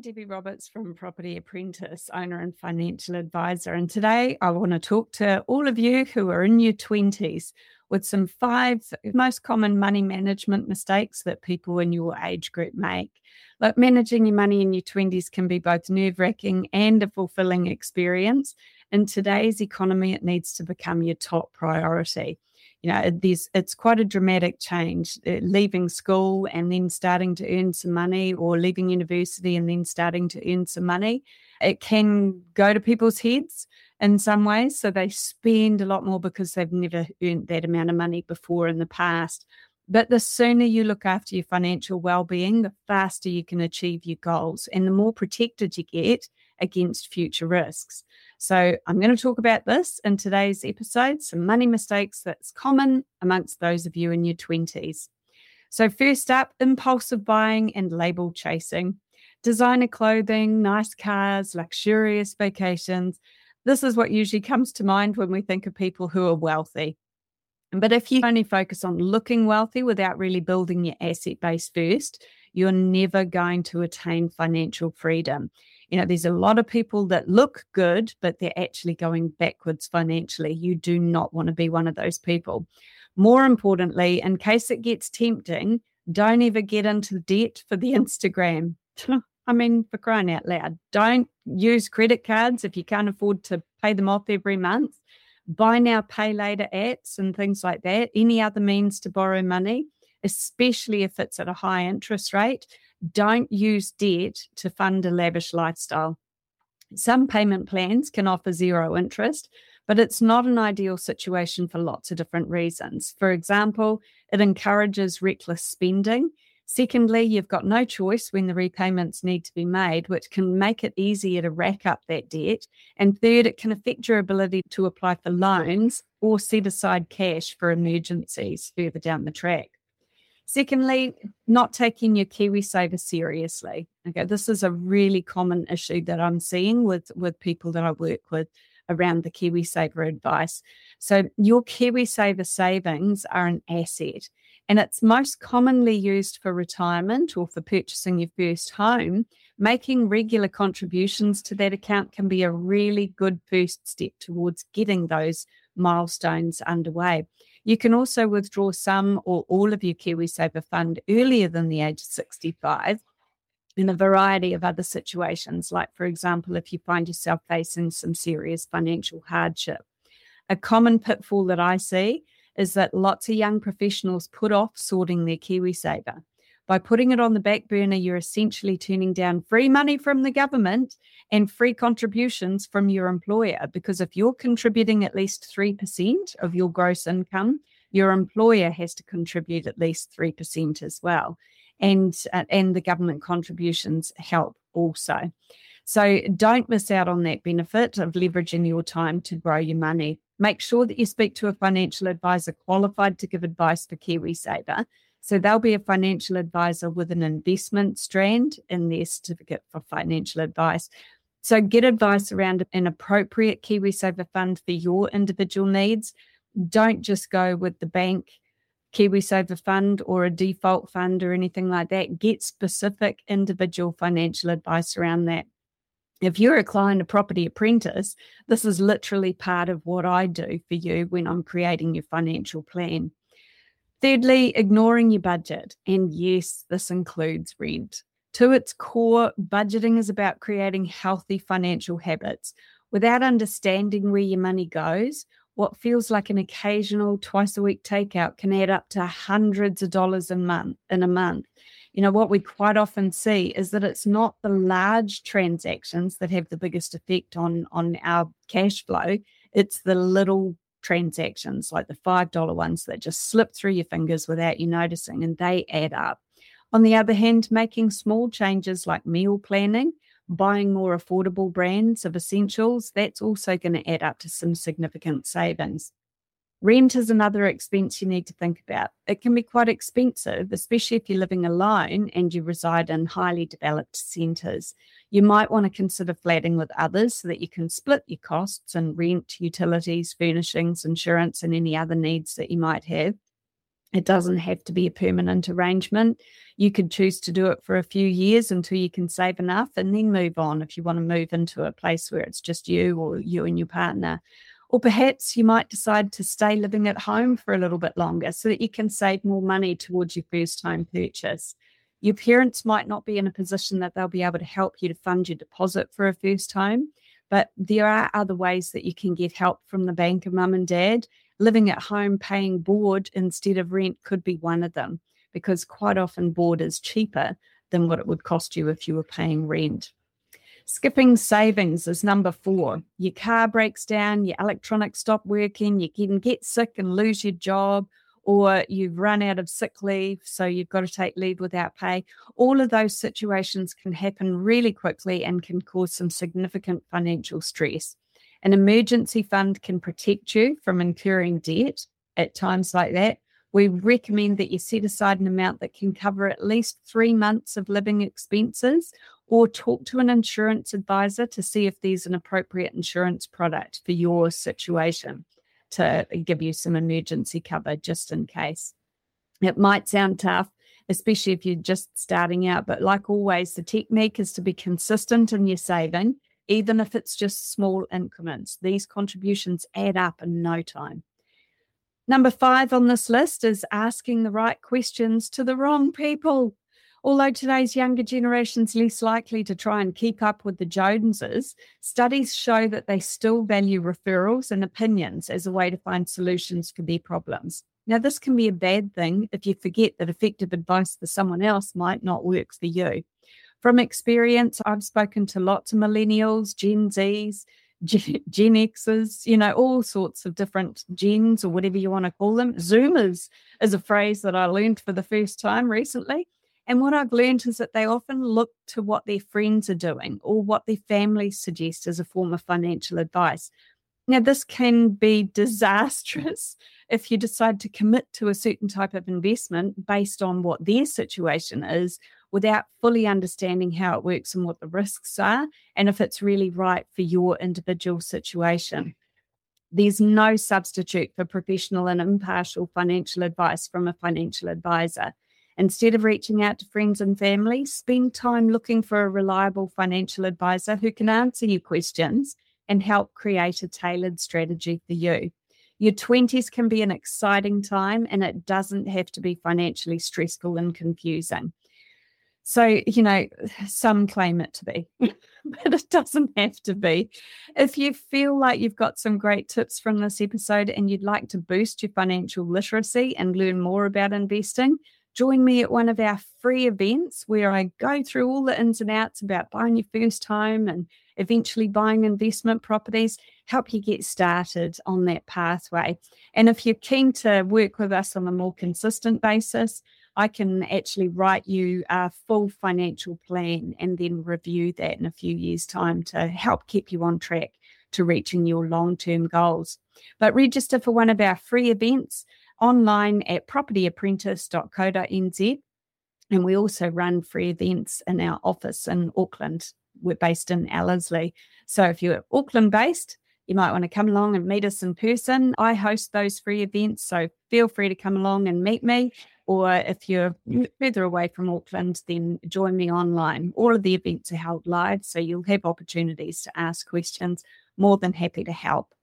I'm Debbie Roberts from Property Apprentice, owner and financial advisor. And today I want to talk to all of you who are in your 20s with some five most common money management mistakes that people in your age group make. Like managing your money in your 20s can be both nerve wracking and a fulfilling experience. In today's economy, it needs to become your top priority you know it's quite a dramatic change uh, leaving school and then starting to earn some money or leaving university and then starting to earn some money. It can go to people's heads in some ways so they spend a lot more because they've never earned that amount of money before in the past. But the sooner you look after your financial well-being the faster you can achieve your goals and the more protected you get against future risks so, I'm going to talk about this in today's episode some money mistakes that's common amongst those of you in your 20s. So, first up, impulsive buying and label chasing. Designer clothing, nice cars, luxurious vacations. This is what usually comes to mind when we think of people who are wealthy. But if you only focus on looking wealthy without really building your asset base first, you're never going to attain financial freedom. You know, there's a lot of people that look good, but they're actually going backwards financially. You do not want to be one of those people. More importantly, in case it gets tempting, don't ever get into debt for the Instagram. I mean, for crying out loud, don't use credit cards if you can't afford to pay them off every month. Buy now, pay later apps and things like that. Any other means to borrow money, especially if it's at a high interest rate. Don't use debt to fund a lavish lifestyle. Some payment plans can offer zero interest, but it's not an ideal situation for lots of different reasons. For example, it encourages reckless spending. Secondly, you've got no choice when the repayments need to be made, which can make it easier to rack up that debt. And third, it can affect your ability to apply for loans or set aside cash for emergencies further down the track. Secondly, not taking your KiwiSaver seriously. Okay, this is a really common issue that I'm seeing with with people that I work with around the KiwiSaver advice. So your KiwiSaver savings are an asset and it's most commonly used for retirement or for purchasing your first home. Making regular contributions to that account can be a really good first step towards getting those milestones underway. You can also withdraw some or all of your KiwiSaver fund earlier than the age of 65 in a variety of other situations, like, for example, if you find yourself facing some serious financial hardship. A common pitfall that I see is that lots of young professionals put off sorting their KiwiSaver. By putting it on the back burner, you're essentially turning down free money from the government and free contributions from your employer. Because if you're contributing at least 3% of your gross income, your employer has to contribute at least 3% as well. And, uh, and the government contributions help also. So don't miss out on that benefit of leveraging your time to grow your money. Make sure that you speak to a financial advisor qualified to give advice for KiwiSaver so they'll be a financial advisor with an investment strand in their certificate for financial advice. So get advice around an appropriate KiwiSaver fund for your individual needs. Don't just go with the bank KiwiSaver fund or a default fund or anything like that. Get specific individual financial advice around that. If you're a client, a property apprentice, this is literally part of what I do for you when I'm creating your financial plan. Thirdly, ignoring your budget. And yes, this includes rent. To its core, budgeting is about creating healthy financial habits. Without understanding where your money goes, what feels like an occasional twice a week takeout can add up to hundreds of dollars a month in a month. You know, what we quite often see is that it's not the large transactions that have the biggest effect on, on our cash flow. It's the little transactions, like the $5 ones that just slip through your fingers without you noticing, and they add up. On the other hand, making small changes like meal planning, buying more affordable brands of essentials, that's also going to add up to some significant savings. Rent is another expense you need to think about. It can be quite expensive, especially if you're living alone and you reside in highly developed centres. You might want to consider flatting with others so that you can split your costs and rent, utilities, furnishings, insurance, and any other needs that you might have. It doesn't have to be a permanent arrangement. You could choose to do it for a few years until you can save enough and then move on if you want to move into a place where it's just you or you and your partner. Or perhaps you might decide to stay living at home for a little bit longer so that you can save more money towards your first home purchase. Your parents might not be in a position that they'll be able to help you to fund your deposit for a first home, but there are other ways that you can get help from the bank of mum and dad living at home paying board instead of rent could be one of them because quite often board is cheaper than what it would cost you if you were paying rent. Skipping savings is number four. Your car breaks down, your electronics stop working, you can get sick and lose your job, or you've run out of sick leave, so you've got to take leave without pay. All of those situations can happen really quickly and can cause some significant financial stress. An emergency fund can protect you from incurring debt at times like that. We recommend that you set aside an amount that can cover at least three months of living expenses or talk to an insurance advisor to see if there's an appropriate insurance product for your situation to give you some emergency cover just in case. It might sound tough, especially if you're just starting out, but like always, the technique is to be consistent in your saving even if it's just small increments. These contributions add up in no time. Number five on this list is asking the right questions to the wrong people. Although today's younger generation's less likely to try and keep up with the Joneses, studies show that they still value referrals and opinions as a way to find solutions for their problems. Now, this can be a bad thing if you forget that effective advice for someone else might not work for you. From experience, I've spoken to lots of millennials, Gen Zs, Gen X's, you know, all sorts of different gens or whatever you want to call them. Zoomers is a phrase that I learned for the first time recently. And what I've learned is that they often look to what their friends are doing or what their family suggests as a form of financial advice. Now, this can be disastrous if you decide to commit to a certain type of investment based on what their situation is without fully understanding how it works and what the risks are and if it's really right for your individual situation. There's no substitute for professional and impartial financial advice from a financial advisor. Instead of reaching out to friends and family, spend time looking for a reliable financial advisor who can answer your questions and help create a tailored strategy for you. Your 20s can be an exciting time and it doesn't have to be financially stressful and confusing. So, you know, some claim it to be, but it doesn't have to be. If you feel like you've got some great tips from this episode and you'd like to boost your financial literacy and learn more about investing, join me at one of our free events where I go through all the ins and outs about buying your first home and eventually buying investment properties, help you get started on that pathway. And if you're keen to work with us on a more consistent basis, I can actually write you a full financial plan and then review that in a few years' time to help keep you on track to reaching your long term goals. But register for one of our free events online at propertyapprentice.co.nz. And we also run free events in our office in Auckland. We're based in Ellerslie. So if you're Auckland based, you might want to come along and meet us in person. I host those free events, so feel free to come along and meet me. Or if you're mm. further away from Auckland, then join me online. All of the events are held live, so you'll have opportunities to ask questions. More than happy to help.